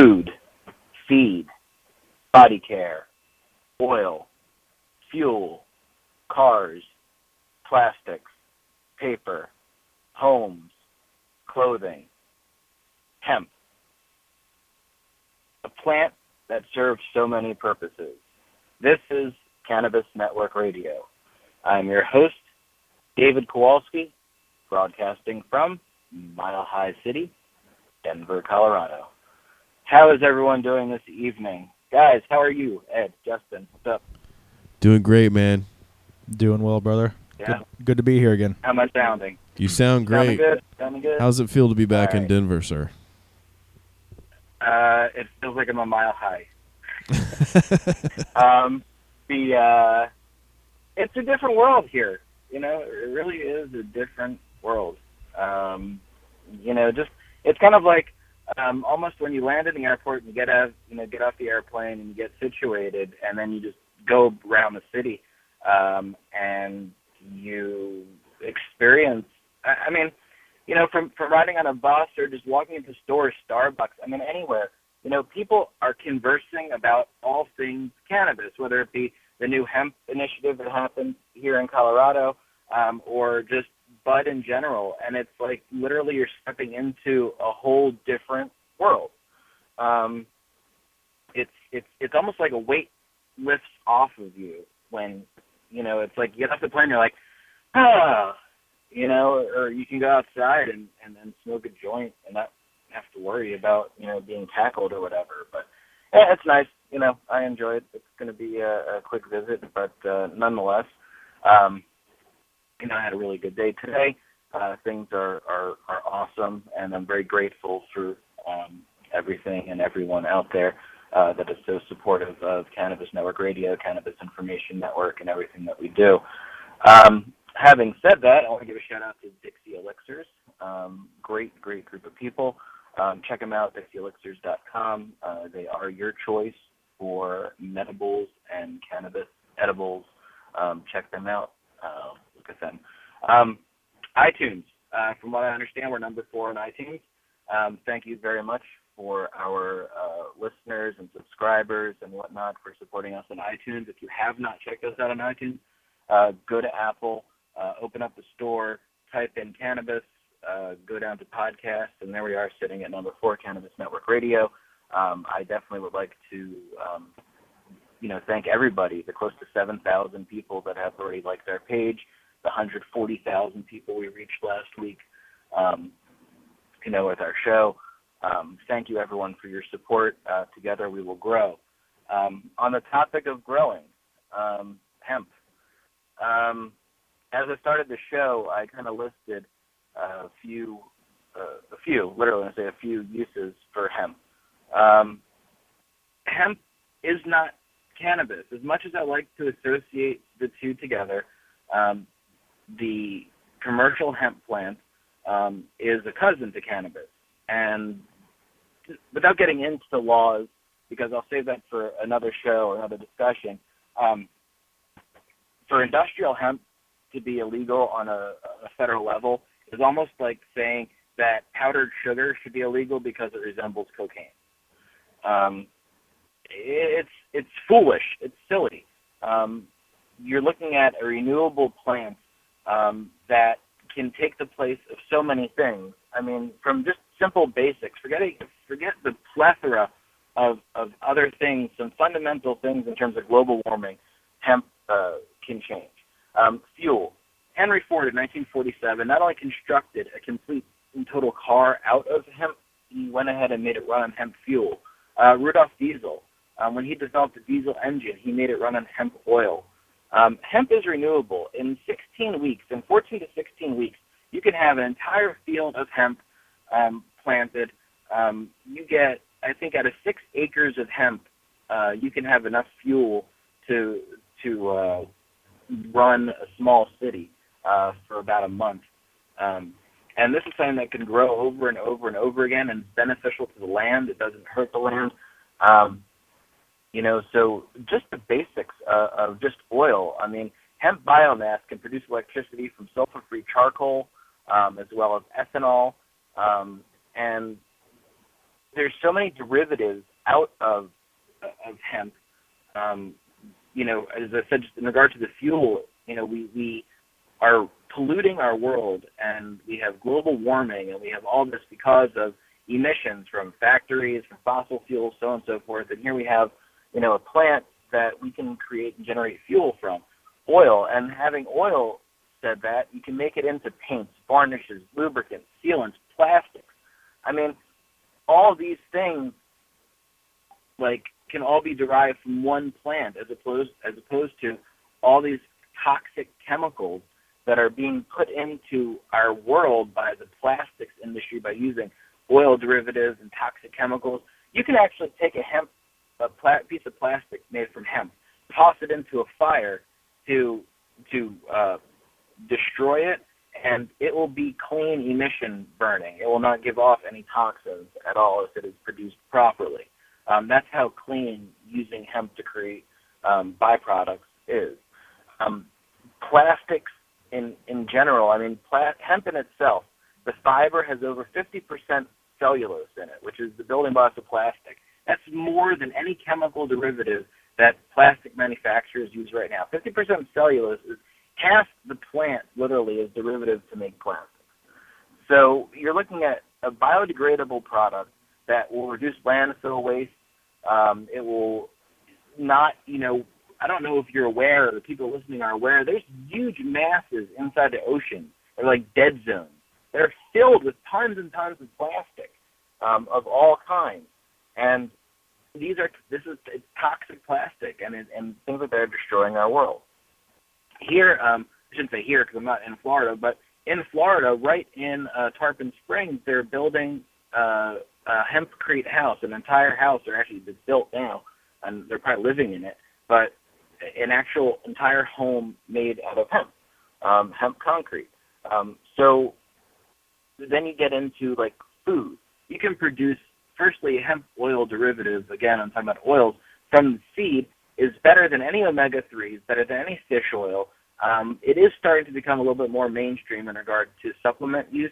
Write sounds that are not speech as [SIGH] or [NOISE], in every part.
food, feed, body care, oil, fuel, cars, plastics, paper, homes, clothing, hemp. A plant that serves so many purposes. This is Cannabis Network Radio. I'm your host, David Kowalski, broadcasting from Mile High City, Denver, Colorado. How is everyone doing this evening? Guys, how are you? Ed, Justin, what's up? Doing great, man. Doing well, brother. Yeah. Good, good to be here again. How am I sounding? You sound great. Sounding great. good? Sounding good? How's it feel to be back in Denver, sir? Uh, it feels like I'm a mile high. [LAUGHS] Um, the uh, it's a different world here. You know, it really is a different world. Um, you know, just it's kind of like um, almost when you land in the airport and you get out, you know, get off the airplane and you get situated, and then you just go around the city, um, and you experience. I, I mean, you know, from from riding on a bus or just walking into stores, Starbucks. I mean, anywhere. You know, people are conversing about all things cannabis, whether it be the new hemp initiative that happened here in Colorado, um, or just bud in general. And it's like literally you're stepping into a whole different world. Um, it's it's it's almost like a weight lifts off of you when you know it's like you get off the plane, you're like, ah, you know, or you can go outside and and then smoke a joint and not have to worry about you know being tackled or whatever. But yeah, it's nice. You know, I enjoy it. It's going to be a, a quick visit, but uh, nonetheless, um, you know, I had a really good day today. Uh, things are, are are awesome, and I'm very grateful for um, everything and everyone out there uh, that is so supportive of Cannabis Network Radio, Cannabis Information Network, and everything that we do. Um, having said that, I want to give a shout out to Dixie Elixirs. Um, great, great group of people. Um, check them out, dixieelixirs.com. Uh, they are your choice for medibles and cannabis edibles. Um, check them out. Uh, Um, iTunes. Uh, from what I understand, we're number four on iTunes. Um, thank you very much for our uh, listeners and subscribers and whatnot for supporting us on iTunes. If you have not checked us out on iTunes, uh, go to Apple, uh, open up the store, type in cannabis, uh, go down to podcast, and there we are sitting at number four, Cannabis Network Radio. Um, I definitely would like to, um, you know, thank everybody, the close to 7,000 people that have already liked our page, the 140,000 people we reached last week, um, you know, with our show. Um, thank you, everyone, for your support. Uh, together we will grow. Um, on the topic of growing, um, hemp. Um, as I started the show, I kind of listed a few, uh, a few, literally, I say a few uses for hemp. Um, hemp is not cannabis. As much as I like to associate the two together, um, the commercial hemp plant um, is a cousin to cannabis. And without getting into laws, because I'll save that for another show or another discussion, um, for industrial hemp to be illegal on a, a federal level is almost like saying that powdered sugar should be illegal because it resembles cocaine. Um, it's it's foolish. It's silly. Um, you're looking at a renewable plant um, that can take the place of so many things. I mean, from just simple basics. Forgetting forget the plethora of of other things, some fundamental things in terms of global warming. Hemp uh, can change. Um, fuel. Henry Ford in 1947 not only constructed a complete and total car out of hemp, he went ahead and made it run on hemp fuel. Uh, Rudolf Diesel, um, when he developed the diesel engine, he made it run on hemp oil. Um, hemp is renewable. In 16 weeks, in 14 to 16 weeks, you can have an entire field of hemp um, planted. Um, you get, I think, out of six acres of hemp, uh, you can have enough fuel to to uh, run a small city uh, for about a month. Um, and this is something that can grow over and over and over again and is beneficial to the land. It doesn't hurt the land. Um, you know, so just the basics uh, of just oil. I mean, hemp biomass can produce electricity from sulfur-free charcoal, um, as well as ethanol. Um, and there's so many derivatives out of of hemp. Um, you know, as I said, just in regard to the fuel, you know, we we are polluting our world, and we have global warming, and we have all this because of emissions from factories, from fossil fuels, so on and so forth. And here we have, you know, a plant that we can create and generate fuel from, oil. And having oil said that, you can make it into paints, varnishes, lubricants, sealants, plastics. I mean, all these things, like, can all be derived from one plant, as opposed as opposed to all these toxic chemicals that are being put into our world by the plastics industry by using oil derivatives and toxic chemicals. You can actually take a hemp, a pla- piece of plastic made from hemp, toss it into a fire to to uh, destroy it, and it will be clean emission burning. It will not give off any toxins at all if it is produced properly. Um, that's how clean using hemp to create um, byproducts is. Um, plastics in in general, I mean, pla- hemp in itself, the fiber has over 50% cellulose in it, which is the building blocks of plastic. That's more than any chemical derivative that plastic manufacturers use right now. 50% of cellulose is half the plant, literally, is derivative to make plastics. So you're looking at a biodegradable product that will reduce landfill waste. Um, it will not, you know, I don't know if you're aware, or the people listening are aware, there's huge masses inside the ocean. They're like dead zones They're filled with tons and tons of plastic um, of all kinds. And these are this is toxic plastic, and and things like that are destroying our world. Here, um, I shouldn't say here because I'm not in Florida, but in Florida, right in uh, Tarpon Springs, they're building uh, a hempcrete house, an entire house. They're actually it's built now, and they're probably living in it. But an actual entire home made out of hemp, um, hemp concrete. Um, so then you get into like food. You can produce firstly hemp oil derivatives. Again, I'm talking about oils from the seed is better than any omega threes, better than any fish oil. Um, it is starting to become a little bit more mainstream in regard to supplement use.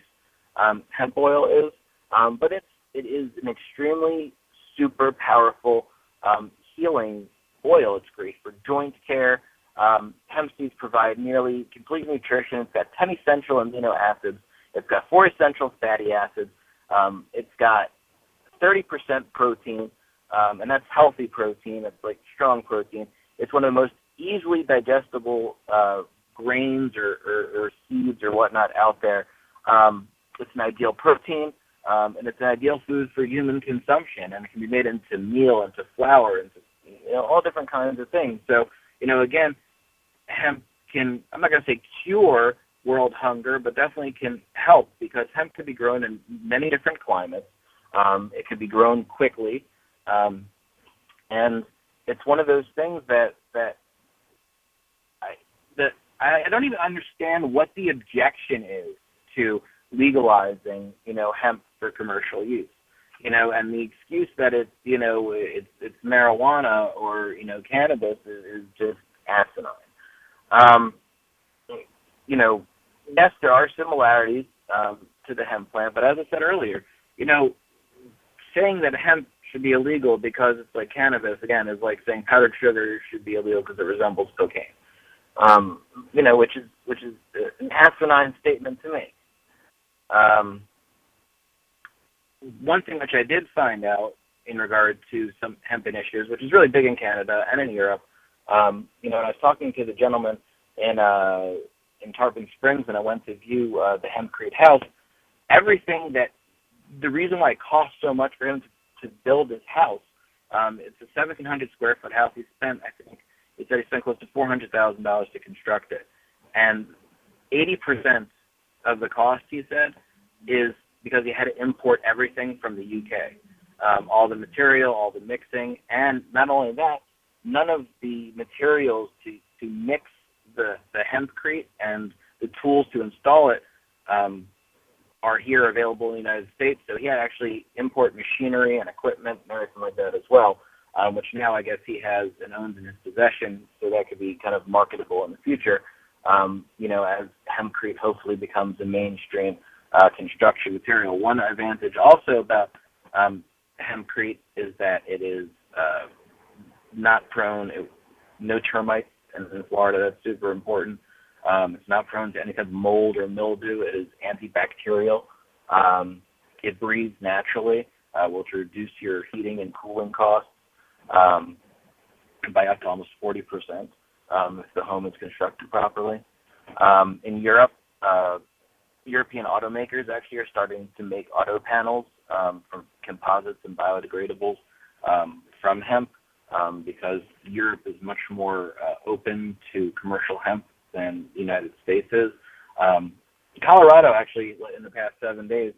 Um, hemp oil is, um, but it's it is an extremely super powerful um, healing oil. It's great for joint care. Um, hemp seeds provide nearly complete nutrition. It's got 10 essential amino acids it's got four essential fatty acids. Um, it's got 30% protein, um, and that's healthy protein. It's like strong protein. It's one of the most easily digestible uh, grains or, or, or seeds or whatnot out there. Um, it's an ideal protein, um, and it's an ideal food for human consumption, and it can be made into meal, into flour, into you know all different kinds of things. So you know, again, hemp can I'm not going to say cure world hunger, but definitely can help because hemp can be grown in many different climates. Um, it can be grown quickly, um, and it's one of those things that that I that I don't even understand what the objection is to legalizing, you know, hemp for commercial use. You know, and the excuse that it's, you know, it's it's marijuana or you know cannabis is, is just asinine. Um, you know, yes, there are similarities um, to the hemp plant, but as I said earlier, you know, saying that hemp should be illegal because it's like cannabis again is like saying powdered sugar should be illegal because it resembles cocaine. Um, you know, which is which is an asinine statement to make. Um, one thing which I did find out in regard to some hemp issues, which is really big in Canada and in Europe, um, you know, when I was talking to the gentleman in uh, in Tarpon Springs and I went to view uh, the hempcrete house, everything that the reason why it cost so much for him to, to build his house, um, it's a 1,700 square foot house. He spent, I think, he said he spent close to $400,000 to construct it, and 80% of the cost, he said, is because he had to import everything from the UK, um, all the material, all the mixing, and not only that, none of the materials to to mix the the hempcrete and the tools to install it um, are here available in the United States. So he had actually import machinery and equipment and everything like that as well, um, which now I guess he has and owns in his possession. So that could be kind of marketable in the future. Um, you know, as hempcrete hopefully becomes a mainstream uh, construction material. One advantage also about um, hempcrete is that it is uh, not prone, it, no termites in, in Florida. That's super important. Um, it's not prone to any kind of mold or mildew. It is antibacterial. Um, it breathes naturally, uh, which will reduce your heating and cooling costs um, by up to almost 40% um, if the home is constructed properly. Um, in Europe, uh, European automakers actually are starting to make auto panels um, from composites and biodegradables from hemp because Europe is much more uh, open to commercial hemp than the United States is. Um, Colorado actually, in the past seven days,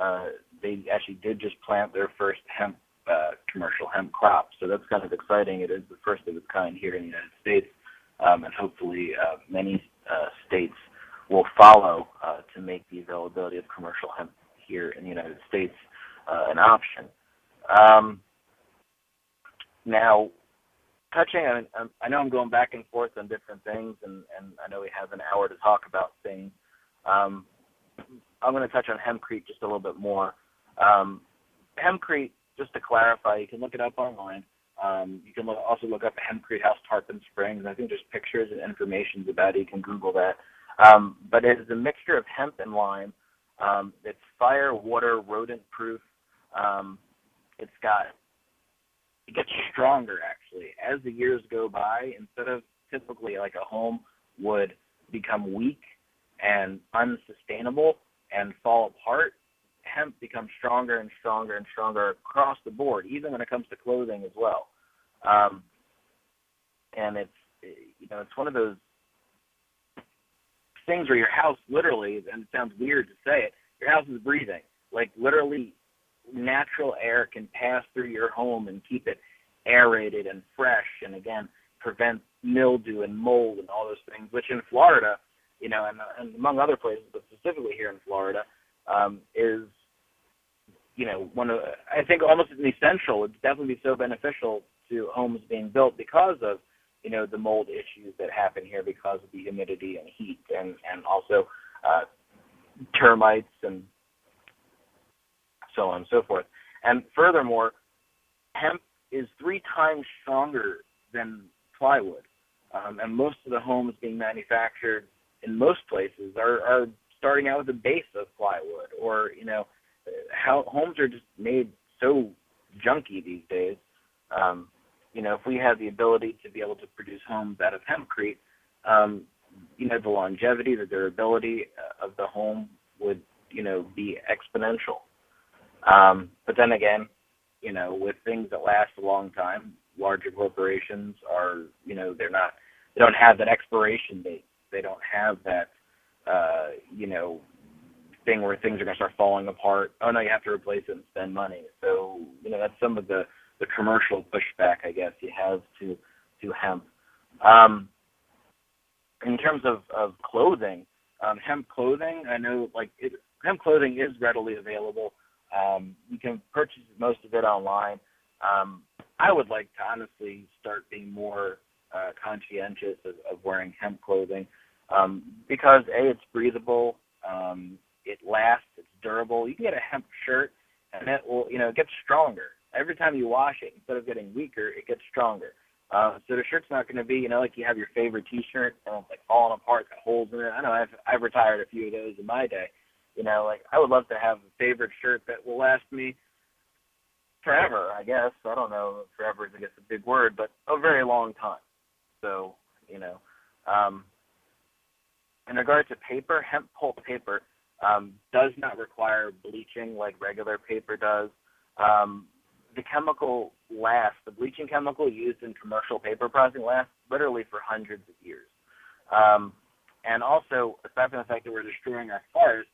uh, they actually did just plant their first hemp uh, commercial hemp crop. So that's kind of exciting. It is the first of its kind here in the United States, um, and hopefully uh, many uh, states will follow uh, to make the availability of commercial hemp here in the United States uh, an option. Um, now, touching on, I know I'm going back and forth on different things, and, and I know we have an hour to talk about things. Um, I'm going to touch on hempcrete just a little bit more. Um, hempcrete, just to clarify, you can look it up online. Um, you can look, also look up Hempcrete House Tarpon Springs. I think there's pictures and information about it. You can Google that. Um, but it is a mixture of hemp and lime. Um, it's fire, water, rodent proof. Um, it's got it gets stronger actually as the years go by. Instead of typically like a home would become weak and unsustainable and fall apart, hemp becomes stronger and stronger and stronger across the board, even when it comes to clothing as well. Um, and it's you know it's one of those things where your house literally, and it sounds weird to say it, your house is breathing. Like literally, natural air can pass through your home and keep it aerated and fresh, and again prevent mildew and mold and all those things. Which in Florida, you know, and, and among other places, but specifically here in Florida, um, is you know one of I think almost an essential. It's definitely so beneficial to homes being built because of you know the mold issues that happen here because of the humidity and heat and and also uh, termites and so on and so forth. And furthermore, hemp is three times stronger than plywood. Um, and most of the homes being manufactured in most places are, are starting out with a base of plywood, or you know, how homes are just made so junky these days. Um, you know, if we had the ability to be able to produce homes out of hempcrete, um, you know, the longevity, the durability of the home would, you know, be exponential. Um, but then again, you know, with things that last a long time, larger corporations are, you know, they're not, they don't have that expiration date. They don't have that, uh, you know, thing where things are going to start falling apart. Oh no, you have to replace it and spend money. So, you know, that's some of the the commercial pushback, I guess, you have to to hemp. Um, in terms of of clothing, um, hemp clothing, I know like it, hemp clothing is readily available. Um, you can purchase most of it online. Um, I would like to honestly start being more uh, conscientious of, of wearing hemp clothing um, because a it's breathable, um, it lasts, it's durable. You can get a hemp shirt and it will you know it gets stronger every time you wash it. Instead of getting weaker, it gets stronger. Uh, so the shirt's not going to be, you know, like you have your favorite T-shirt and it's like falling apart, got holes in it. I know I've I've retired a few of those in my day. You know, like I would love to have a favorite shirt that will last me forever. I guess I don't know. Forever is I guess a big word, but a very long time. So you know, um, in regard to paper, hemp pulp paper um, does not require bleaching like regular paper does. Um, the chemical lasts, the bleaching chemical used in commercial paper processing lasts literally for hundreds of years. Um, and also, aside from the fact that we're destroying our forests,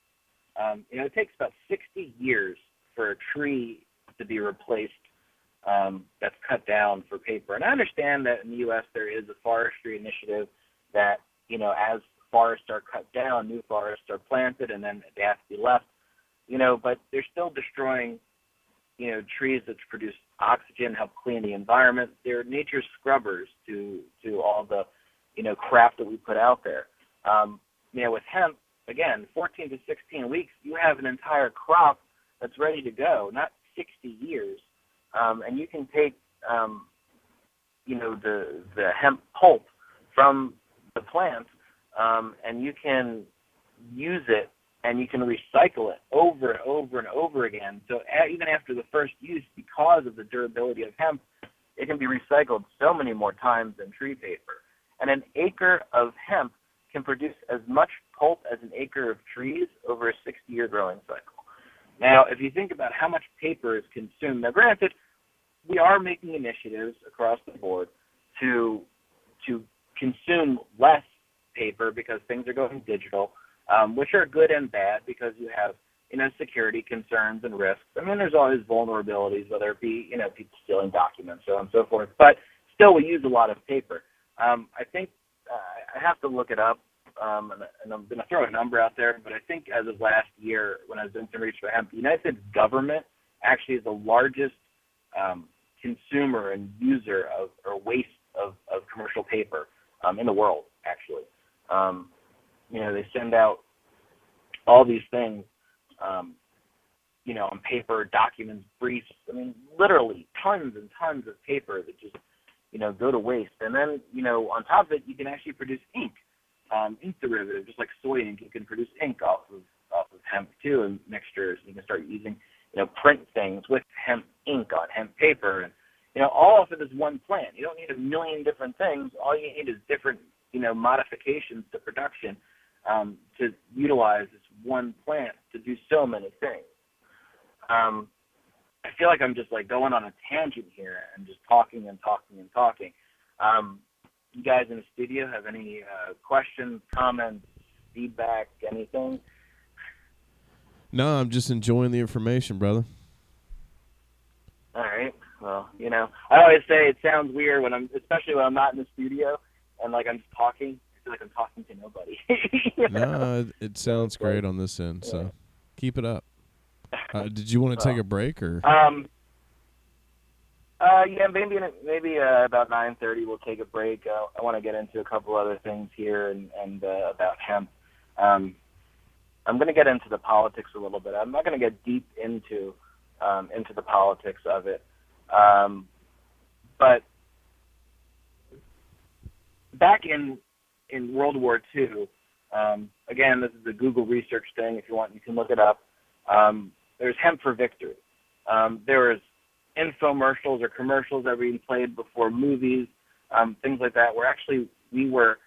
um, you know, it takes about 60 years for a tree to be replaced um, that's cut down for paper. And I understand that in the U.S. there is a forestry initiative that, you know, as forests are cut down, new forests are planted, and then they have to be left. You know, but they're still destroying you know, trees that produce oxygen, help clean the environment. They're nature's scrubbers to to all the, you know, crap that we put out there. Um, you know, with hemp, again, 14 to 16 weeks, you have an entire crop that's ready to go, not 60 years. um, and you can take um, you know the the hemp pulp from the plant, um, and you can use it and you can recycle it over and over and over again. So even after the first use, because of the durability of hemp, it can be recycled so many more times than tree paper. And an acre of hemp can produce as much pulp as an acre of trees over a 60-year growing cycle. Now, if you think about how much paper is consumed, now granted, we are making initiatives across the board to to consume less paper because things are going digital, um, which are good and bad because you have you know security concerns and risks. I mean, there's always vulnerabilities, whether it be you know people stealing documents, so on and so forth. But still, we use a lot of paper. Um, I think uh, I have to look it up, um, and, and I'm going to throw a number out there. But I think as of last year, when I was doing some research for hemp, the United States government actually is the largest um, consumer and user of or waste of, of commercial paper um, in the world. Actually, um, you know, they send out all these things, um, you know, on paper, documents, briefs. I mean, literally tons and tons of paper that just, you know, go to waste. And then, you know, on top of it, you can actually produce ink, um, ink derivative, just like soy ink. You can produce ink off of off of hemp too, and mixtures. You can start using, you know, print things with hemp ink on hemp paper, and you know, all off of this one plant. You don't need a million different things. All you need is different, you know, modifications to production um, to utilize this one plant to do so many things. Um, I feel like I'm just like going on a tangent here and just talking and talking and talking. Um, you guys in the studio have any uh, questions, comments, feedback, anything? No, I'm just enjoying the information, brother. All right. Well, you know, I always say it sounds weird when I'm, especially when I'm not in the studio and like I'm just talking. I feel like I'm talking to nobody. [LAUGHS] no, it, it sounds great on this end. So keep it up. Uh, did you want to take a break or? Um. Uh, yeah, maybe maybe uh, about nine thirty we'll take a break. Uh, I want to get into a couple other things here and and uh, about hemp. Um, I'm going to get into the politics a little bit. I'm not going to get deep into um, into the politics of it, um, but back in in World War II, um, again, this is a Google research thing. If you want, you can look it up. Um, there's hemp for victory. Um, there infomercials or commercials that were being played before movies, um, things like that, where actually we were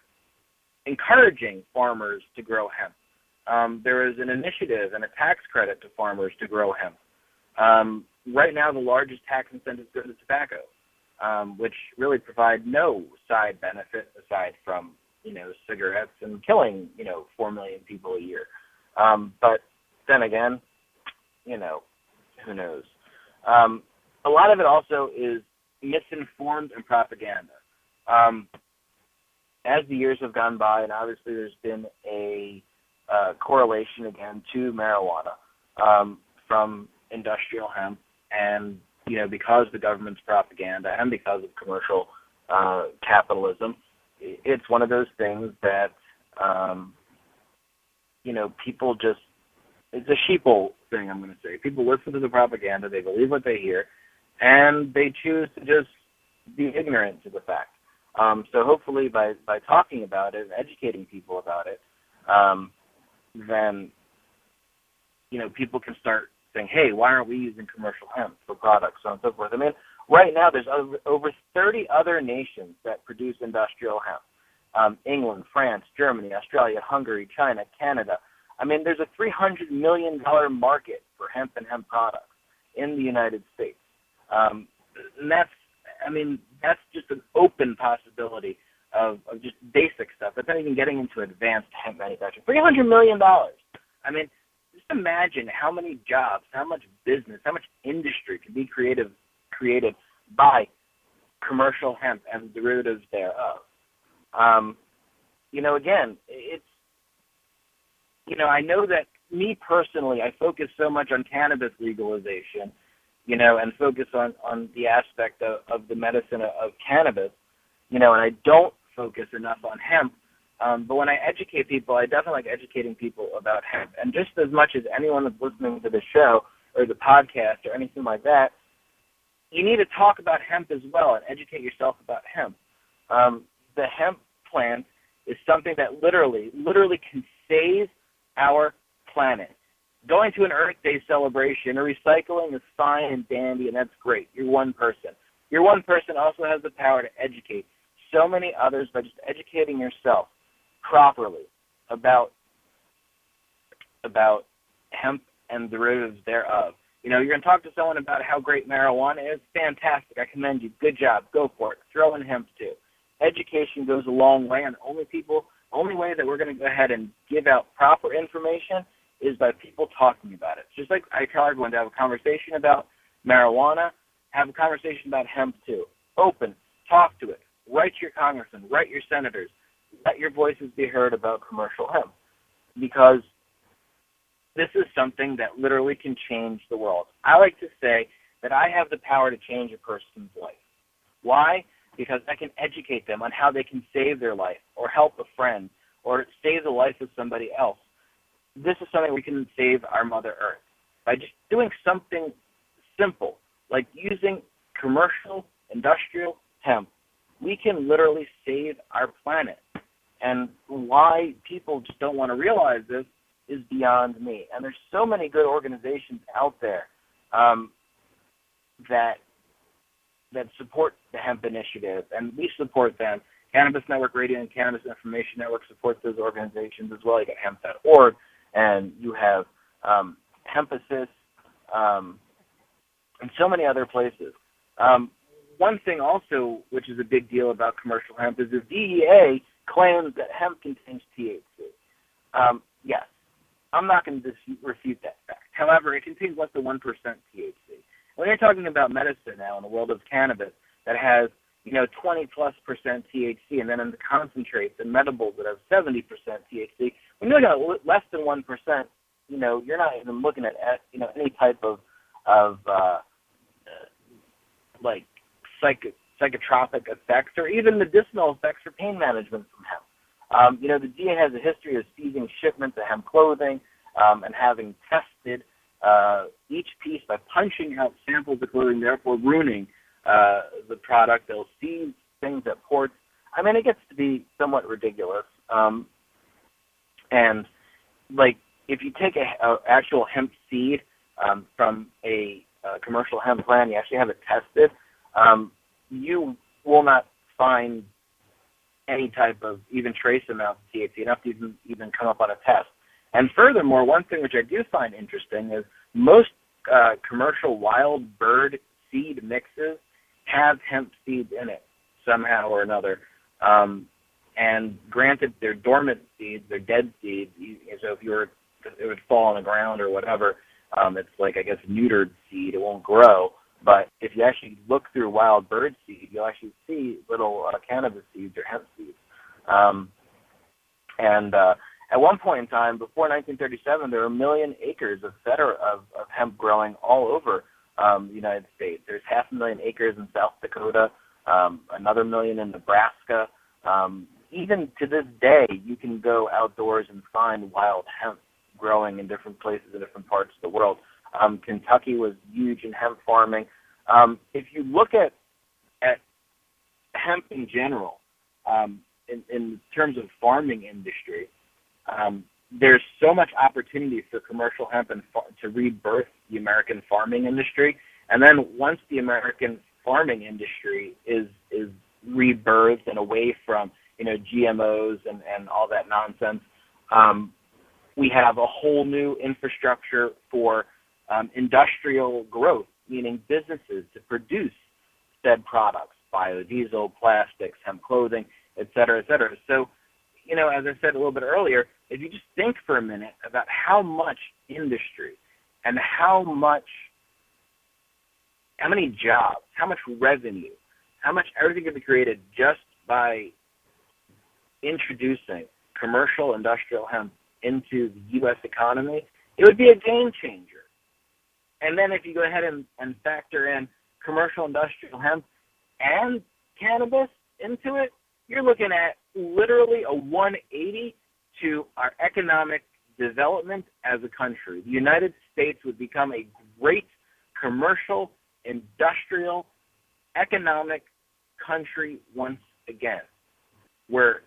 encouraging farmers to grow hemp. Um, there is an initiative and a tax credit to farmers to grow hemp. Um, right now, the largest tax incentives go to tobacco, um, which really provide no side benefit aside from you know cigarettes and killing you know four million people a year. Um, but then again, you know, who knows? Um, a lot of it also is misinformed and propaganda. Um, as the years have gone by, and obviously there's been a uh, correlation again to marijuana um, from industrial hemp, and you know because the government's propaganda and because of commercial uh, capitalism, it's one of those things that um, you know people just it's a sheeple thing. I'm going to say people listen to the propaganda, they believe what they hear, and they choose to just be ignorant to the fact. Um, so hopefully, by by talking about it and educating people about it, um, then you know people can start saying, "Hey, why aren't we using commercial hemp for products, so on and so forth?" I mean, right now there's over, over 30 other nations that produce industrial hemp. Um, England, France, Germany, Australia, Hungary, China, Canada. I mean, there's a 300 million dollar market for hemp and hemp products in the United States. Um, and that's, I mean, that's just an open possibility of, of just basic stuff. That's not even getting into advanced hemp manufacturing. Three hundred million dollars. I mean, just imagine how many jobs, how much business, how much industry can be creative created by commercial hemp and derivatives thereof. Um, you know, again, it's you know, I know that me personally, I focus so much on cannabis legalization, you know, and focus on on the aspect of, of the medicine of, of cannabis, you know, and I don't focus enough on hemp. Um, but when I educate people, I definitely like educating people about hemp. And just as much as anyone that's listening to the show or the podcast or anything like that, you need to talk about hemp as well and educate yourself about hemp. Um, the hemp plant is something that literally, literally can save our planet. Going to an Earth Day celebration or recycling is fine and dandy, and that's great. You're one person. Your one person also has the power to educate so many others by just educating yourself properly about about hemp and derivatives thereof. You know, you're going to talk to someone about how great marijuana is. Fantastic. I commend you. Good job. Go for it. Throw in hemp too. Education goes a long way, and only people, only way that we're going to go ahead and give out proper information is by people talking about it. Just like I tell everyone to have a conversation about marijuana, have a conversation about hemp too. Open, talk to it. Write your congressmen, write your senators. Let your voices be heard about commercial hemp, because this is something that literally can change the world. I like to say that I have the power to change a person's life. Why? Because I can educate them on how they can save their life or help a friend or save the life of somebody else. This is something we can save our Mother Earth by just doing something simple, like using commercial industrial hemp. We can literally save our planet. And why people just don't want to realize this is beyond me. And there's so many good organizations out there um, that that support the hemp initiative, and we support them. Cannabis Network Radio and Cannabis Information Network supports those organizations as well. You got hemp.org, and you have um, um, and so many other places. Um, one thing also, which is a big deal about commercial hemp, is the DEA claims that hemp contains THC. Um, yes, I'm not going to refute that fact. However, it contains less than 1% THC. When you're talking about medicine now in the world of cannabis that has, you know, 20 plus percent THC, and then in the concentrates and medibles that have 70 percent THC, when you're looking at less than 1%, you know, you're not even looking at, at you know, any type of, of uh, like psych- psychotropic effects or even medicinal effects for pain management from hemp. Um, you know, the DEA has a history of seizing shipments of hemp clothing um, and having tested uh, each piece by punching out samples of clothing, therefore ruining uh, the product. They'll seize things at ports. I mean, it gets to be somewhat ridiculous. Um, and like, if you take a, a actual hemp seed um, from a, a commercial hemp plant, you actually have it tested. Um, you will not find any type of even trace amount of THC, enough to even even come up on a test. And furthermore, one thing which I do find interesting is most uh, commercial wild bird seed mixes have hemp seeds in it somehow or another. Um, and granted, they're dormant seeds, they're dead seeds. So if you were, it would fall on the ground or whatever. Um, it's like I guess neutered seed; it won't grow. But if you actually look through wild bird seed, you'll actually see little uh, cannabis seeds or hemp seeds. Um, and uh, at one point in time, before 1937, there were a million acres of of, of hemp growing all over um, the United States. There's half a million acres in South Dakota, um, another million in Nebraska. Um, even to this day, you can go outdoors and find wild hemp growing in different places in different parts of the world. Um, Kentucky was huge in hemp farming. Um, if you look at at hemp in general, um, in, in terms of farming industry, um, there's so much opportunity for commercial hemp and far- to rebirth the American farming industry. And then once the American farming industry is is rebirthed and away from you know GMOs and and all that nonsense, um, we have a whole new infrastructure for um, industrial growth, meaning businesses to produce said products, biodiesel, plastics, hemp clothing, et cetera, et cetera. So, you know, as I said a little bit earlier, if you just think for a minute about how much industry and how much, how many jobs, how much revenue, how much everything could be created just by introducing commercial industrial hemp into the U.S. economy, it would be a game changer. And then if you go ahead and, and factor in commercial industrial hemp and cannabis into it, you're looking at literally a 180 to our economic development as a country. The United States would become a great commercial industrial economic country once again, where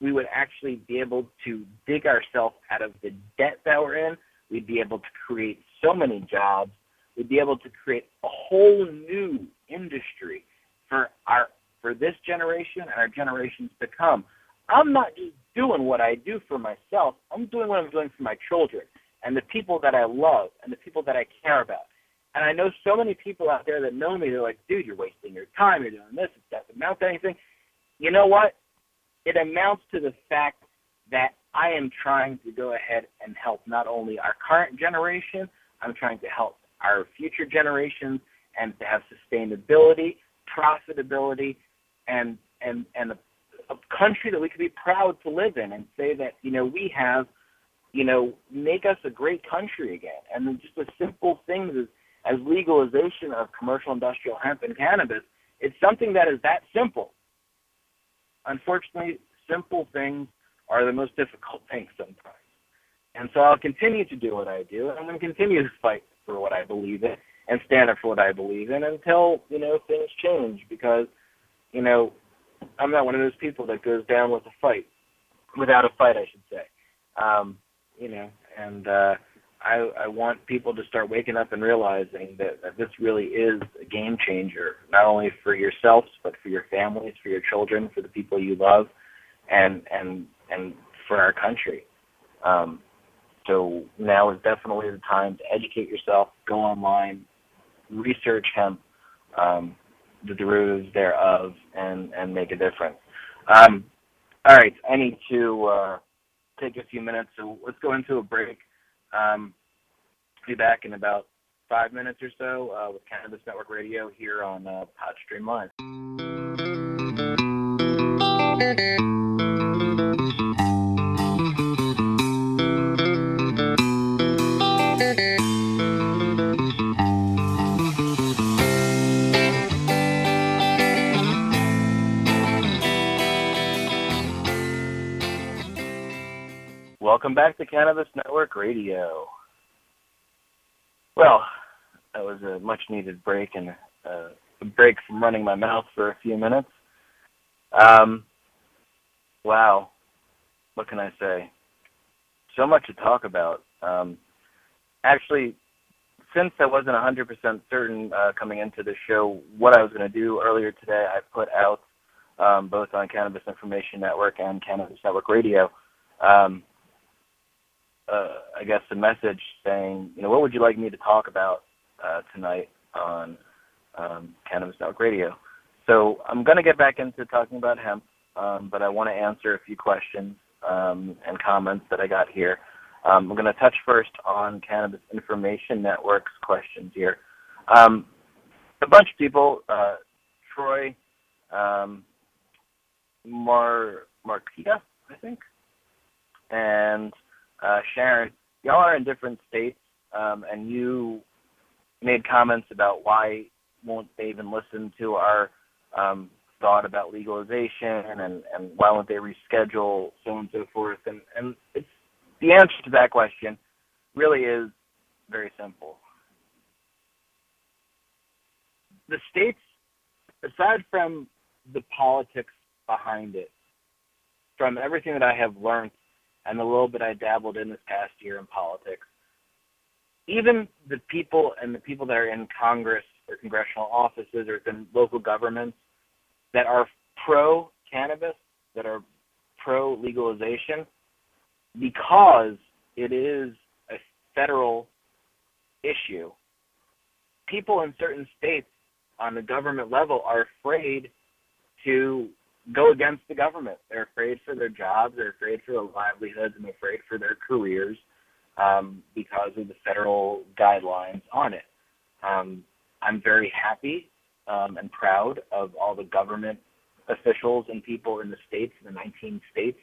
we would actually be able to dig ourselves out of the debt that we're in. We'd be able to create so many jobs. We'd be able to create a whole new industry for our for this generation and our generations to come. I'm not just doing what I do for myself. I'm doing what I'm doing for my children and the people that I love and the people that I care about. And I know so many people out there that know me. They're like, dude, you're wasting your time. You're doing this. It doesn't amount to anything. You know what? It amounts to the fact that I am trying to go ahead and help not only our current generation, I'm trying to help our future generations and to have sustainability, profitability, and and and a, a country that we could be proud to live in and say that you know we have you know make us a great country again. And then just a simple things as as legalization of commercial industrial hemp and cannabis it's something that is that simple. Unfortunately simple things are the most difficult [LAUGHS] things sometimes. And so I'll continue to do what I do and I'm going to continue to fight for what I believe in and stand up for what I believe in until you know things change because you know, I'm not one of those people that goes down with a fight, without a fight, I should say. Um, you know, and uh, I I want people to start waking up and realizing that, that this really is a game changer, not only for yourselves but for your families, for your children, for the people you love, and and and for our country. Um, so now is definitely the time to educate yourself, go online, research hemp. Um, the derivatives thereof and and make a difference. Um, all right, I need to uh, take a few minutes, so let's go into a break. Um, be back in about five minutes or so uh, with Cannabis Network Radio here on uh, Podstream Live. Welcome back to Cannabis Network Radio. Well, that was a much needed break and a break from running my mouth for a few minutes. Um, wow, what can I say? So much to talk about. Um, actually, since I wasn't 100% certain uh, coming into the show what I was going to do earlier today, I put out um, both on Cannabis Information Network and Cannabis Network Radio um, uh, I guess, a message saying, you know, what would you like me to talk about uh, tonight on um, Cannabis Network Radio? So I'm going to get back into talking about hemp, um, but I want to answer a few questions um, and comments that I got here. Um, I'm going to touch first on Cannabis Information Network's questions here. Um, a bunch of people, uh, Troy, um, Mar Marquita, I think, and uh, Sharon, y'all are in different states, um, and you made comments about why won't they even listen to our um, thought about legalization and, and why won't they reschedule so and so forth. And, and it's the answer to that question really is very simple. The states, aside from the politics behind it, from everything that I have learned and the little bit I dabbled in this past year in politics, even the people and the people that are in Congress or congressional offices or in local governments that are pro cannabis, that are pro legalization, because it is a federal issue, people in certain states on the government level are afraid to go against the government. They're afraid for their jobs, they're afraid for their livelihoods, and they're afraid for their careers um, because of the federal guidelines on it. Um, I'm very happy um, and proud of all the government officials and people in the states, the 19 states,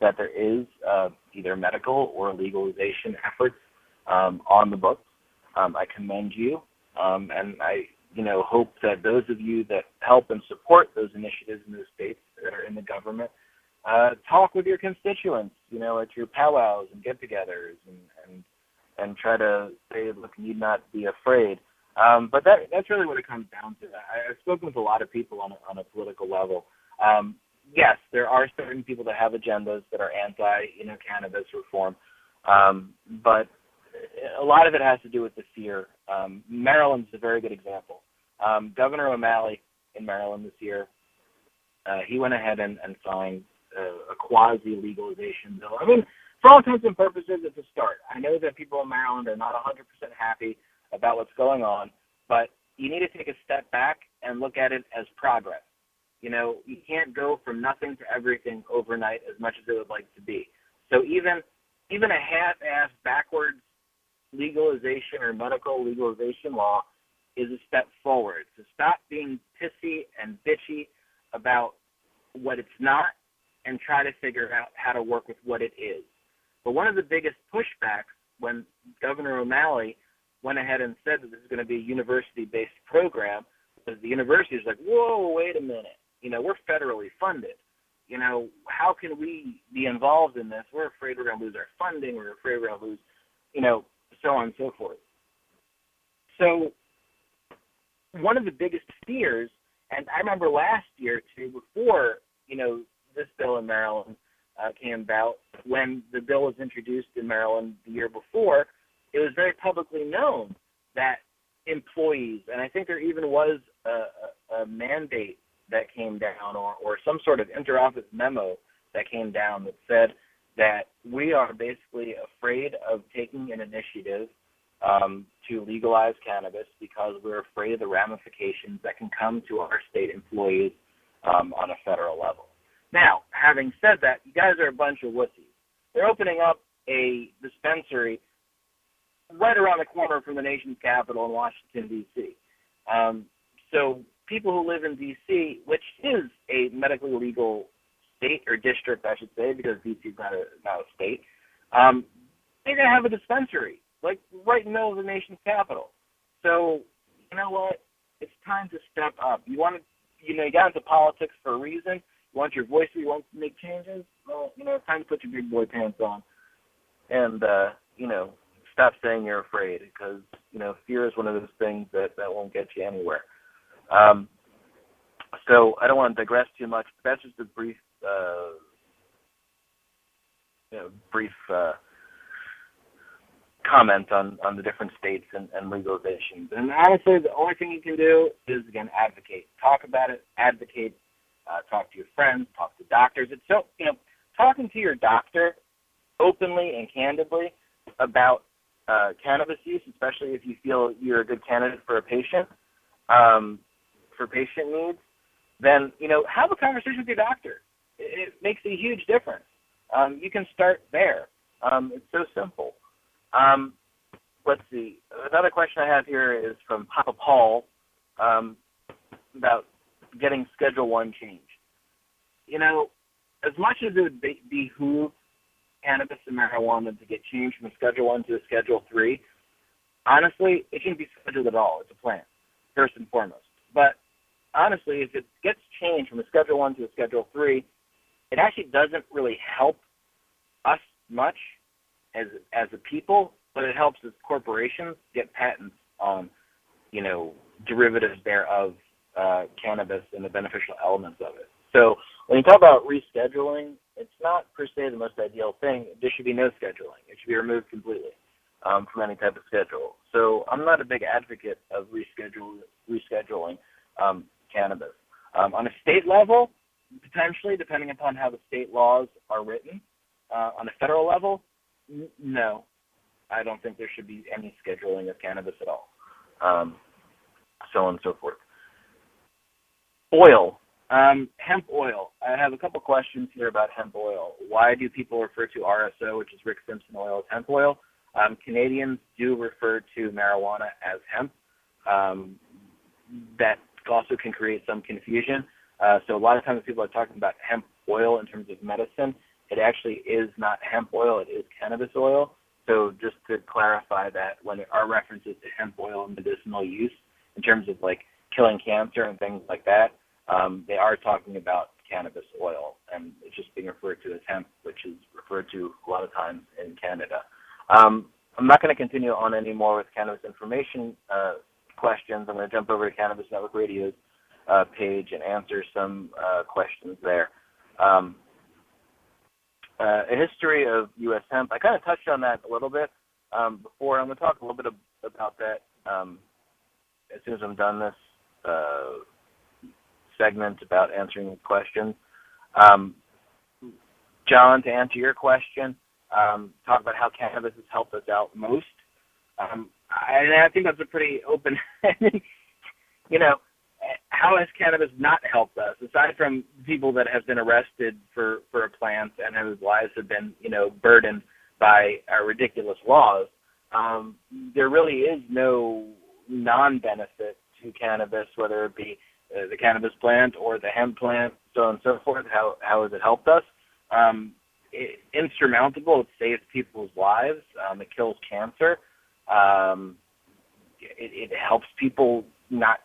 that there is uh, either medical or legalization efforts um, on the books. Um, I commend you, um, and I you know, hope that those of you that help and support those initiatives in those states that are in the government uh, talk with your constituents, you know, at your powwows and get-togethers, and and and try to say, look, you need not be afraid. Um, but that that's really what it comes down to. I, I've spoken with a lot of people on a, on a political level. Um, yes, there are certain people that have agendas that are anti, you know, cannabis reform, um, but a lot of it has to do with the fear. Um, Maryland's a very good example. Um, Governor O'Malley in Maryland this year, uh, he went ahead and, and signed a, a quasi legalization bill. I mean, for all intents and purposes, it's a start. I know that people in Maryland are not 100% happy about what's going on, but you need to take a step back and look at it as progress. You know, you can't go from nothing to everything overnight as much as it would like to be. So even even a half-ass backwards legalization or medical legalization law is a step forward. So stop being pissy and bitchy about what it's not and try to figure out how to work with what it is. But one of the biggest pushbacks when Governor O'Malley went ahead and said that this is going to be a university-based program was the university is like, whoa, wait a minute. You know, we're federally funded. You know, how can we be involved in this? We're afraid we're going to lose our funding. We're afraid we're going to lose, you know, so on and so forth. So one of the biggest fears, and I remember last year too, before you know this bill in Maryland uh, came about, when the bill was introduced in Maryland the year before, it was very publicly known that employees, and I think there even was a, a, a mandate that came down, or, or some sort of interoffice memo that came down that said that we are basically afraid of taking an initiative um, to legalize cannabis because we're afraid of the ramifications that can come to our state employees um, on a federal level. Now, having said that, you guys are a bunch of wussies. They're opening up a dispensary right around the corner from the nation's capital in Washington, D.C. Um, so people who live in D.C., which is a medically legal state or district, I should say, because D.C. is not a not a state. Um, they're gonna have a dispensary like right in the middle of the nation's capital. So you know what? It's time to step up. You want to, you know, you got into politics for a reason. You want your voice. You want to make changes. Well, you know, it's time to put your big boy pants on, and uh, you know, stop saying you're afraid because you know, fear is one of those things that that won't get you anywhere. Um, so I don't want to digress too much. But that's just a brief uh, you know, brief uh, comment on, on the different states and, and legalizations. And honestly, the only thing you can do is again advocate, talk about it, advocate, uh, talk to your friends, talk to doctors. It's so you know, talking to your doctor openly and candidly about uh, cannabis use, especially if you feel you're a good candidate for a patient, um, for patient needs, then you know have a conversation with your doctor it makes a huge difference. Um, you can start there. Um, it's so simple. Um, let's see. Another question I have here is from Papa Paul um, about getting Schedule One changed. You know, as much as it would be, behoove cannabis and marijuana to get changed from Schedule One to Schedule Three, honestly, it shouldn't be scheduled at all. It's a plant, first and foremost. But honestly, if it gets changed from a Schedule One to a Schedule Three, it actually doesn't really help us much as as a people, but it helps as corporations get patents on, you know, derivatives thereof uh, cannabis and the beneficial elements of it. So when you talk about rescheduling, it's not per se the most ideal thing. There should be no scheduling. It should be removed completely um, from any type of schedule. So I'm not a big advocate of reschedule rescheduling um, cannabis. Um, on a state level, potentially, depending upon how the state laws are written. Uh, on a federal level, n- no, I don't think there should be any scheduling of cannabis at all. Um, so on and so forth. Oil, um, hemp oil. I have a couple questions here about hemp oil. Why do people refer to RSO, which is Rick Simpson oil, as hemp oil? Um, Canadians do refer to marijuana as hemp. Um, that also can create some confusion. Uh, so a lot of times people are talking about hemp oil in terms of medicine. It actually is not hemp oil; it is cannabis oil. So just to clarify that, when there are references to hemp oil and medicinal use in terms of like killing cancer and things like that, um, they are talking about cannabis oil, and it's just being referred to as hemp, which is referred to a lot of times in Canada. Um, I'm not going to continue on any more with cannabis information uh, questions. I'm going to jump over to Cannabis Network Radio's uh, page and answer some uh, questions there. Um, uh, a history of U.S. hemp. I kind of touched on that a little bit um, before. I'm going to talk a little bit about that um, as soon as I'm done this uh, segment about answering questions. Um, John, to answer your question, um, talk about how cannabis has helped us out most. Um, I, I think that's a pretty open. [LAUGHS] you know, how has cannabis not helped us aside from people that have been arrested for for a plant and whose lives have been you know burdened by our ridiculous laws? Um, there really is no non-benefit to cannabis, whether it be uh, the cannabis plant or the hemp plant, so on and so forth. How how has it helped us? Um, it, insurmountable. It saves people's lives. Um, it kills cancer. Um, it, it helps people not,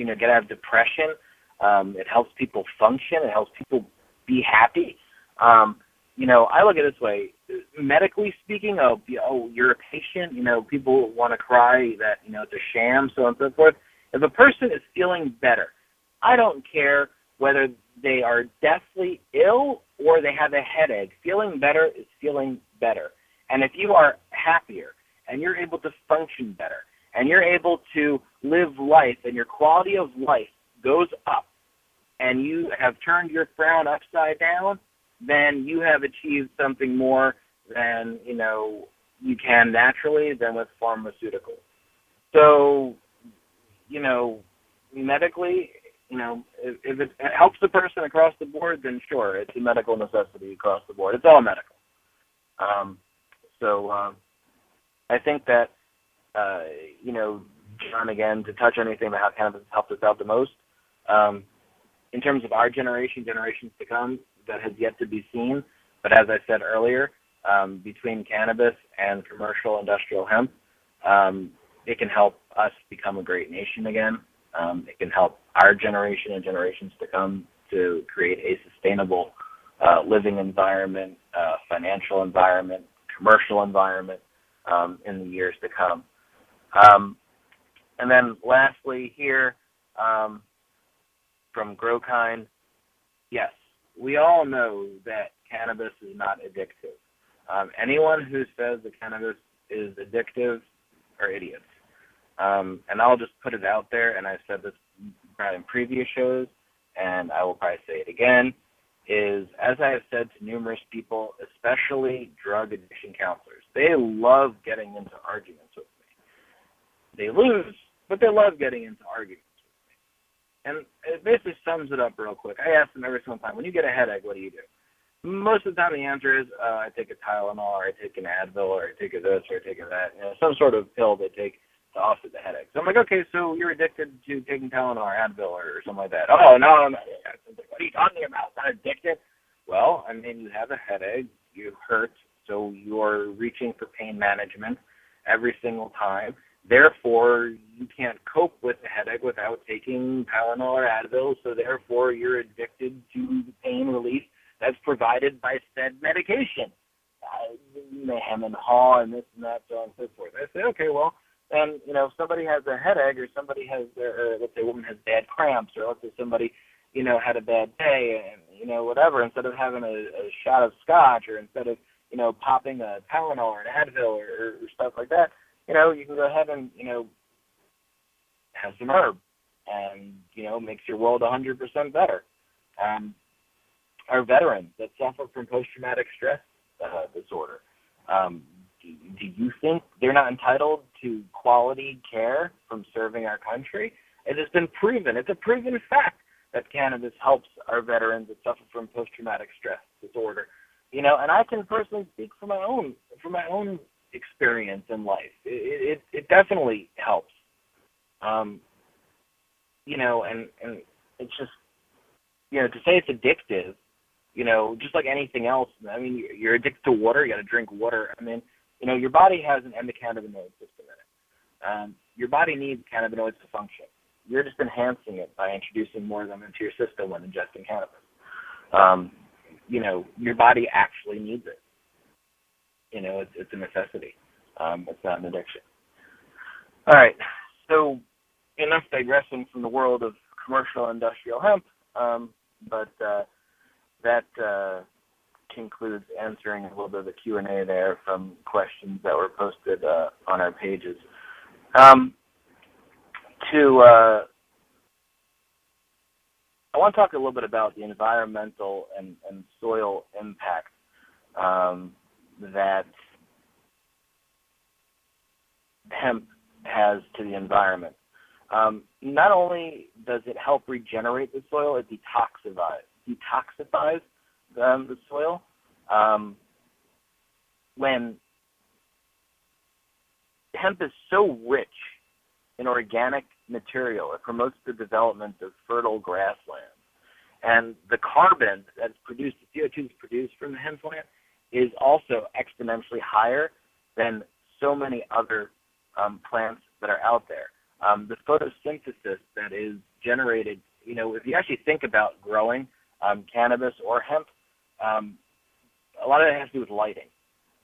you know, get out of depression. Um, it helps people function. It helps people be happy. Um, you know, I look at it this way: medically speaking, oh, oh, you're a patient. You know, people want to cry that you know it's a sham, so on and so forth. If a person is feeling better, I don't care whether they are deathly ill or they have a headache. Feeling better is feeling better. And if you are happier and you're able to function better and you're able to live life and your quality of life goes up and you have turned your frown upside down, then you have achieved something more than, you know, you can naturally than with pharmaceuticals. So, you know, medically, you know, if, if it helps the person across the board, then sure, it's a medical necessity across the board. It's all medical. Um, so um, I think that, uh, you know, John, again, to touch on anything about how cannabis has helped us out the most, um, in terms of our generation, generations to come, that has yet to be seen. But as I said earlier, um, between cannabis and commercial industrial hemp, um, it can help us become a great nation again. Um, it can help our generation and generations to come to create a sustainable uh, living environment, uh, financial environment, commercial environment um, in the years to come. Um, and then lastly here um, from GrowKind, yes, we all know that cannabis is not addictive. Um, anyone who says that cannabis is addictive are idiots. Um, and I'll just put it out there, and I've said this probably in previous shows, and I will probably say it again, is as I have said to numerous people, especially drug addiction counselors, they love getting into arguments with. They lose, but they love getting into arguments with me. And it basically sums it up real quick. I ask them every single time, when you get a headache, what do you do? Most of the time, the answer is uh, I take a Tylenol, or I take an Advil, or I take a this, or I take a that. You know, some sort of pill they take to offset the headache. So I'm like, okay, so you're addicted to taking Tylenol or Advil or something like that. Oh no, I'm not. What are you talking about? It's not addicted. Well, I mean, you have a headache, you hurt, so you're reaching for pain management every single time. Therefore, you can't cope with the headache without taking Tylenol or Advil. So therefore, you're addicted to the pain relief that's provided by said medication. Uh, you hem and haw and this and that, so on and so forth. I say, okay, well, and you know, if somebody has a headache, or somebody has, or let's say, a woman has bad cramps, or let's say somebody, you know, had a bad day, and you know, whatever. Instead of having a, a shot of scotch, or instead of you know popping a Tylenol or an Advil or, or, or stuff like that, you know, you can go ahead and you know have some herb, and you know, makes your world 100% better. Um, our veterans that suffer from post-traumatic stress uh, disorder. Um, do you think they're not entitled to quality care from serving our country? It has been proven. It's a proven fact that cannabis helps our veterans that suffer from post-traumatic stress disorder. You know, and I can personally speak from my own from my own experience in life. It it, it definitely helps. Um, you know, and and it's just you know to say it's addictive. You know, just like anything else. I mean, you're addicted to water. You got to drink water. I mean, you know, your body has an endocannabinoid system in it. Um, your body needs cannabinoids to function. You're just enhancing it by introducing more of them into your system when ingesting cannabis. Um, you know, your body actually needs it. You know, it's, it's a necessity. Um, it's not an addiction. All right. So enough digressing from the world of commercial industrial hemp, um, but uh, that uh, concludes answering a little bit of the Q&A there from questions that were posted uh, on our pages. Um, to uh, I want to talk a little bit about the environmental and, and soil impact um, that hemp has to the environment. Um, not only does it help regenerate the soil, it detoxifies detoxifies um, the soil. Um, when hemp is so rich in organic material, it promotes the development of fertile grasslands. And the carbon that's produced, the CO2 that's produced from the hemp plant, is also exponentially higher than so many other um, plants that are out there. Um, the photosynthesis that is generated, you know, if you actually think about growing um, cannabis or hemp, um, a lot of it has to do with lighting.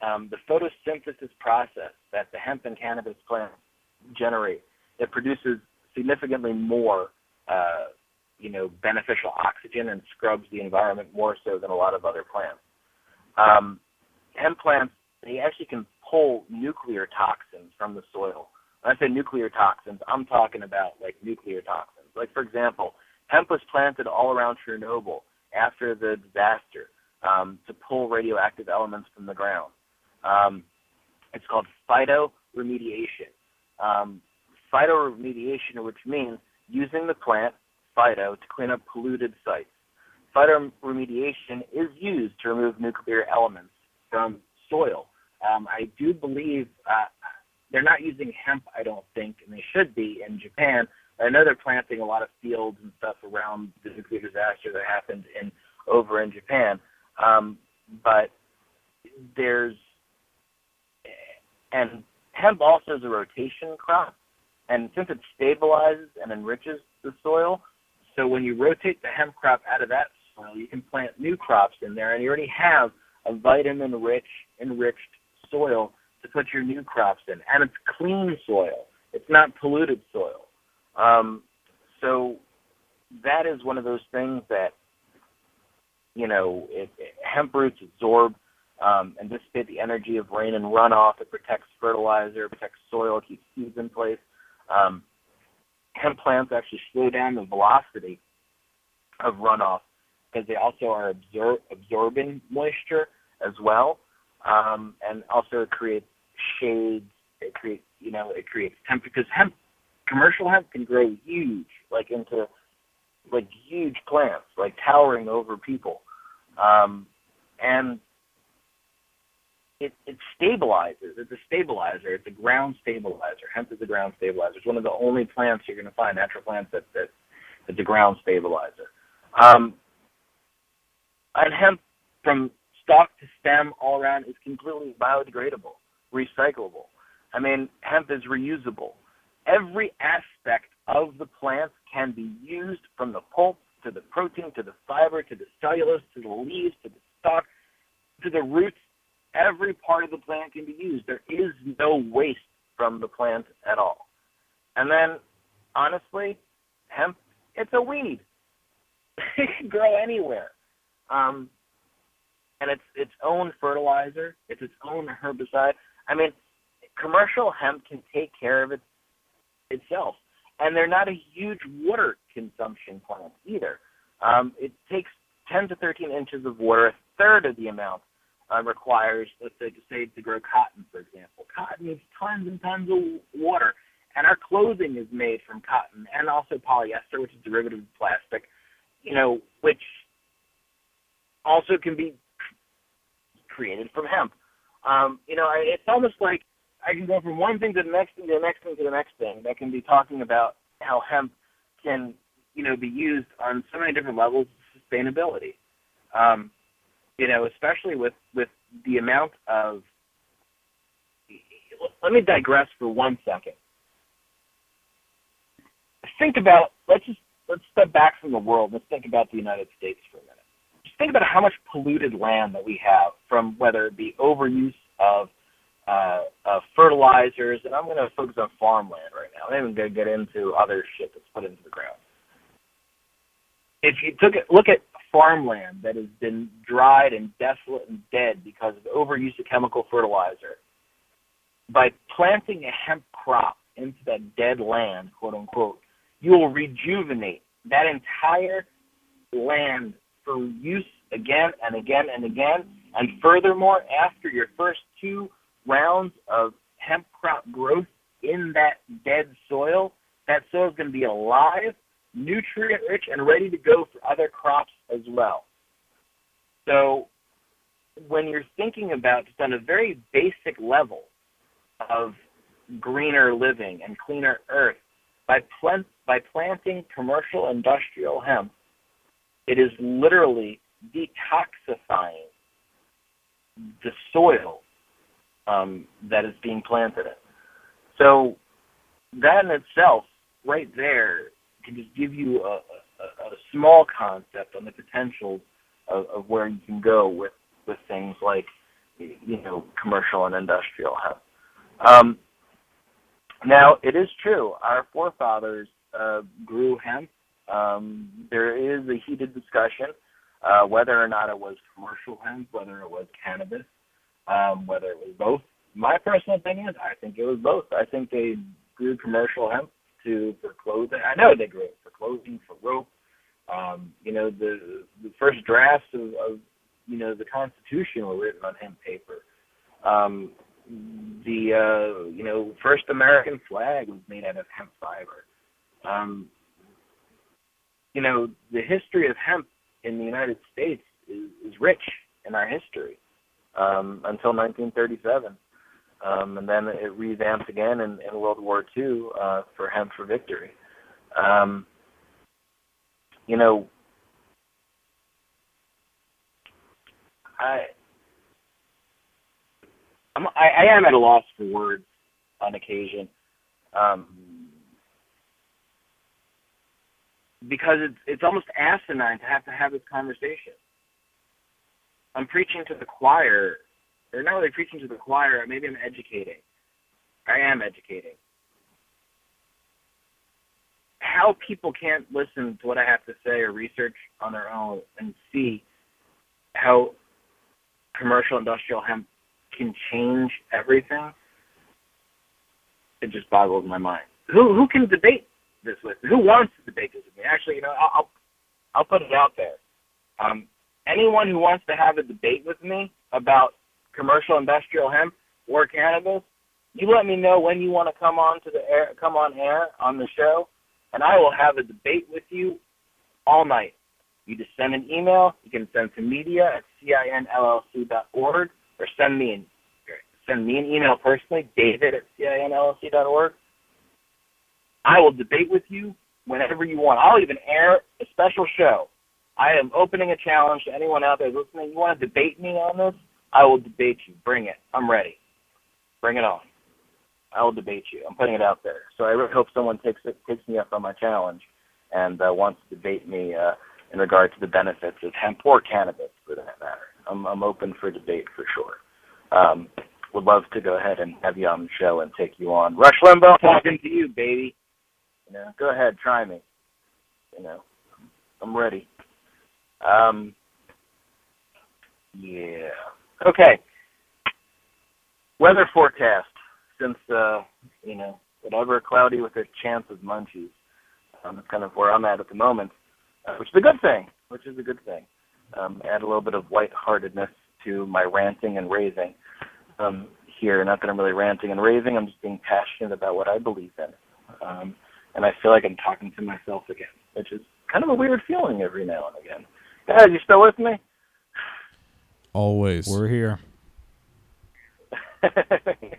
Um, the photosynthesis process that the hemp and cannabis plants generate, it produces significantly more, uh, you know, beneficial oxygen and scrubs the environment more so than a lot of other plants. Um, hemp plants, they actually can pull nuclear toxins from the soil. When I say nuclear toxins, I'm talking about like nuclear toxins. Like for example, hemp was planted all around Chernobyl after the disaster um, to pull radioactive elements from the ground. Um, it's called phytoremediation. Um, phytoremediation, which means using the plant phyto to clean up polluted sites. Phytoremediation is used to remove nuclear elements from soil. Um, I do believe uh, they're not using hemp, I don't think, and they should be in Japan. I know they're planting a lot of fields and stuff around the nuclear disaster that happened in over in Japan. Um, but there's and hemp also is a rotation crop, and since it stabilizes and enriches the soil, so when you rotate the hemp crop out of that soil, you can plant new crops in there, and you already have a vitamin-rich, enriched soil to put your new crops in, and it's clean soil. It's not polluted soil. Um, so that is one of those things that you know, it, it, hemp roots absorb um, and dissipate the energy of rain and runoff. It protects fertilizer, protects soil, keeps seeds in place. Um, hemp plants actually slow down the velocity of runoff because they also are absor- absorbing moisture as well, um, and also it creates shades. It creates, you know, it creates temp because hemp, commercial hemp can grow huge, like into like huge plants, like towering over people. Um, and it, it stabilizes. It's a stabilizer. It's a ground stabilizer. Hemp is a ground stabilizer. It's one of the only plants you're going to find, natural plants, that, that that's a ground stabilizer. Um, and hemp, from stalk to stem all around, is completely biodegradable, recyclable. I mean, hemp is reusable. Every aspect of the plant can be used from the pulp to the protein, to the fiber, to the cellulose, to the leaves, to the stalk, to the roots. Every part of the plant can be used. There is no waste from the plant at all. And then, honestly, hemp, it's a weed. [LAUGHS] it can grow anywhere. Um, and it's its own fertilizer. It's its own herbicide. I mean, commercial hemp can take care of it itself and they're not a huge water consumption plant either. Um, it takes 10 to 13 inches of water, a third of the amount uh, requires, let's say, to say to grow cotton, for example. Cotton needs tons and tons of water, and our clothing is made from cotton and also polyester, which is derivative of plastic, you know, which also can be created from hemp. Um, you know, it's almost like I can go from one thing to the next thing to the next thing to the next thing that can be talking about how hemp can, you know, be used on so many different levels of sustainability. Um, you know, especially with with the amount of. Let me digress for one second. Think about let's just let's step back from the world. Let's think about the United States for a minute. Think about how much polluted land that we have from whether it be overuse of uh, uh, fertilizers, and I'm going to focus on farmland right now. I'm even going to get into other shit that's put into the ground. If you took it, look at farmland that has been dried and desolate and dead because of overuse of chemical fertilizer, by planting a hemp crop into that dead land, quote unquote, you will rejuvenate that entire land for use again and again and again. And furthermore, after your first two rounds of hemp crop growth in that dead soil, that soil is going to be alive, nutrient rich, and ready to go for other crops as well. So when you're thinking about just on a very basic level of greener living and cleaner earth, by plant by planting commercial industrial hemp, it is literally detoxifying the soil um, that is being planted in. So that in itself, right there, can just give you a, a, a small concept on the potential of, of where you can go with with things like you know commercial and industrial hemp. Um, now, it is true. Our forefathers uh, grew hemp. Um, there is a heated discussion uh, whether or not it was commercial hemp, whether it was cannabis, um, whether it was both. My personal opinion is I think it was both. I think they grew commercial hemp to for clothing. I know they grew it for clothing, for rope. Um, you know, the the first drafts of, of you know the Constitution were written on hemp paper. Um, the uh, you know first American flag was made out of hemp fiber. Um, you know the history of hemp in the United States is, is rich in our history um, until 1937, um, and then it revamped again in, in World War II uh, for Hemp for Victory. Um, you know, I I'm, I, I am at a loss for words on occasion, um, because it's it's almost asinine to have to have this conversation. I'm preaching to the choir, or not really preaching to the choir. Maybe I'm educating. I am educating. How people can't listen to what I have to say or research on their own and see how commercial industrial hemp can change everything, it just boggles my mind. Who who can debate this with? Who wants to debate this with me? Actually, you know, I'll I'll, I'll put it out there. Um, anyone who wants to have a debate with me about commercial industrial hemp or cannabis, you let me know when you want to come on to the air, come on air on the show, and I will have a debate with you all night. You just send an email. You can send to media at cinllc.org or send me an send me an email personally, David at cinllc.org. I will debate with you whenever you want. I'll even air a special show. I am opening a challenge to anyone out there listening. You want to debate me on this? I will debate you. Bring it. I'm ready. Bring it on. I will debate you. I'm putting it out there. So I really hope someone takes it, takes me up on my challenge and uh, wants to debate me uh, in regard to the benefits of hemp or cannabis, for that matter. I'm, I'm open for debate for sure. Um, would love to go ahead and have you on the show and take you on. Rush Limbaugh talking to you, baby. You know, go ahead, try me. You know, I'm ready. Um, yeah. Okay. Weather forecast. Since uh, you know, whatever cloudy with a chance of munchies. Um, that's kind of where I'm at at the moment, uh, which is a good thing. Which is a good thing. Um, add a little bit of lightheartedness to my ranting and raving um, here. Not that I'm really ranting and raving. I'm just being passionate about what I believe in, um, and I feel like I'm talking to myself again, which is kind of a weird feeling every now and again. Guys, you still with me? Always. We're here. [LAUGHS] What's going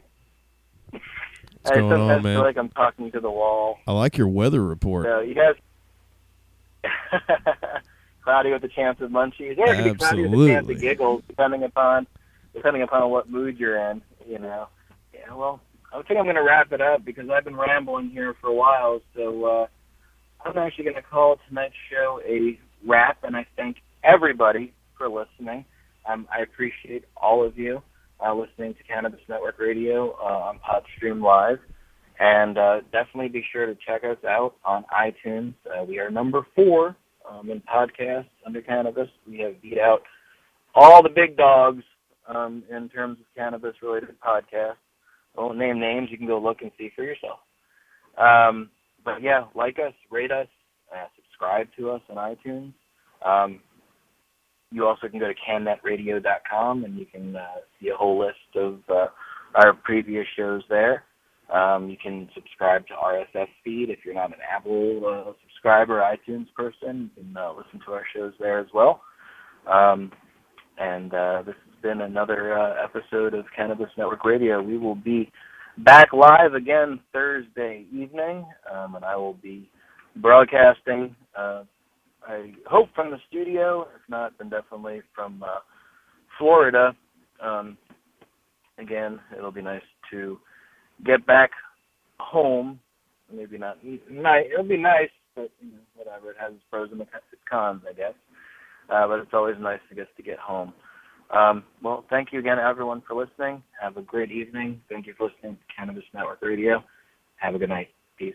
I sometimes on, man? feel like I'm talking to the wall. I like your weather report. So you guys, [LAUGHS] cloudy with a chance of munchies. Yeah, it could cloudy with a chance of giggles, depending upon depending upon what mood you're in. You know. Yeah. Well, I think I'm going to wrap it up because I've been rambling here for a while. So uh, I'm actually going to call tonight's show a wrap, and I thank everybody for listening. Um, I appreciate all of you. uh, listening to Cannabis Network Radio uh, on PodStream Live. And uh, definitely be sure to check us out on iTunes. Uh, we are number four um, in podcasts under cannabis. We have beat out all the big dogs um, in terms of cannabis-related podcasts. Won't name names. You can go look and see for yourself. Um, but yeah, like us, rate us, uh, subscribe to us on iTunes. Um, you also can go to cannetradio.com and you can uh, see a whole list of uh, our previous shows there. Um, you can subscribe to RSS feed if you're not an Apple uh, subscriber, iTunes person. You can uh, listen to our shows there as well. Um, and uh, this been another uh, episode of Cannabis Network Radio. We will be back live again Thursday evening, um, and I will be broadcasting. Uh, I hope from the studio. If not, then definitely from uh, Florida. Um, again, it'll be nice to get back home. Maybe not nice. It'll be nice, but you know, whatever. It has its pros and its cons, I guess. Uh, but it's always nice to get to get home. Um, well, thank you again, everyone, for listening. Have a great evening. Thank you for listening to Cannabis Network Radio. Have a good night. Peace.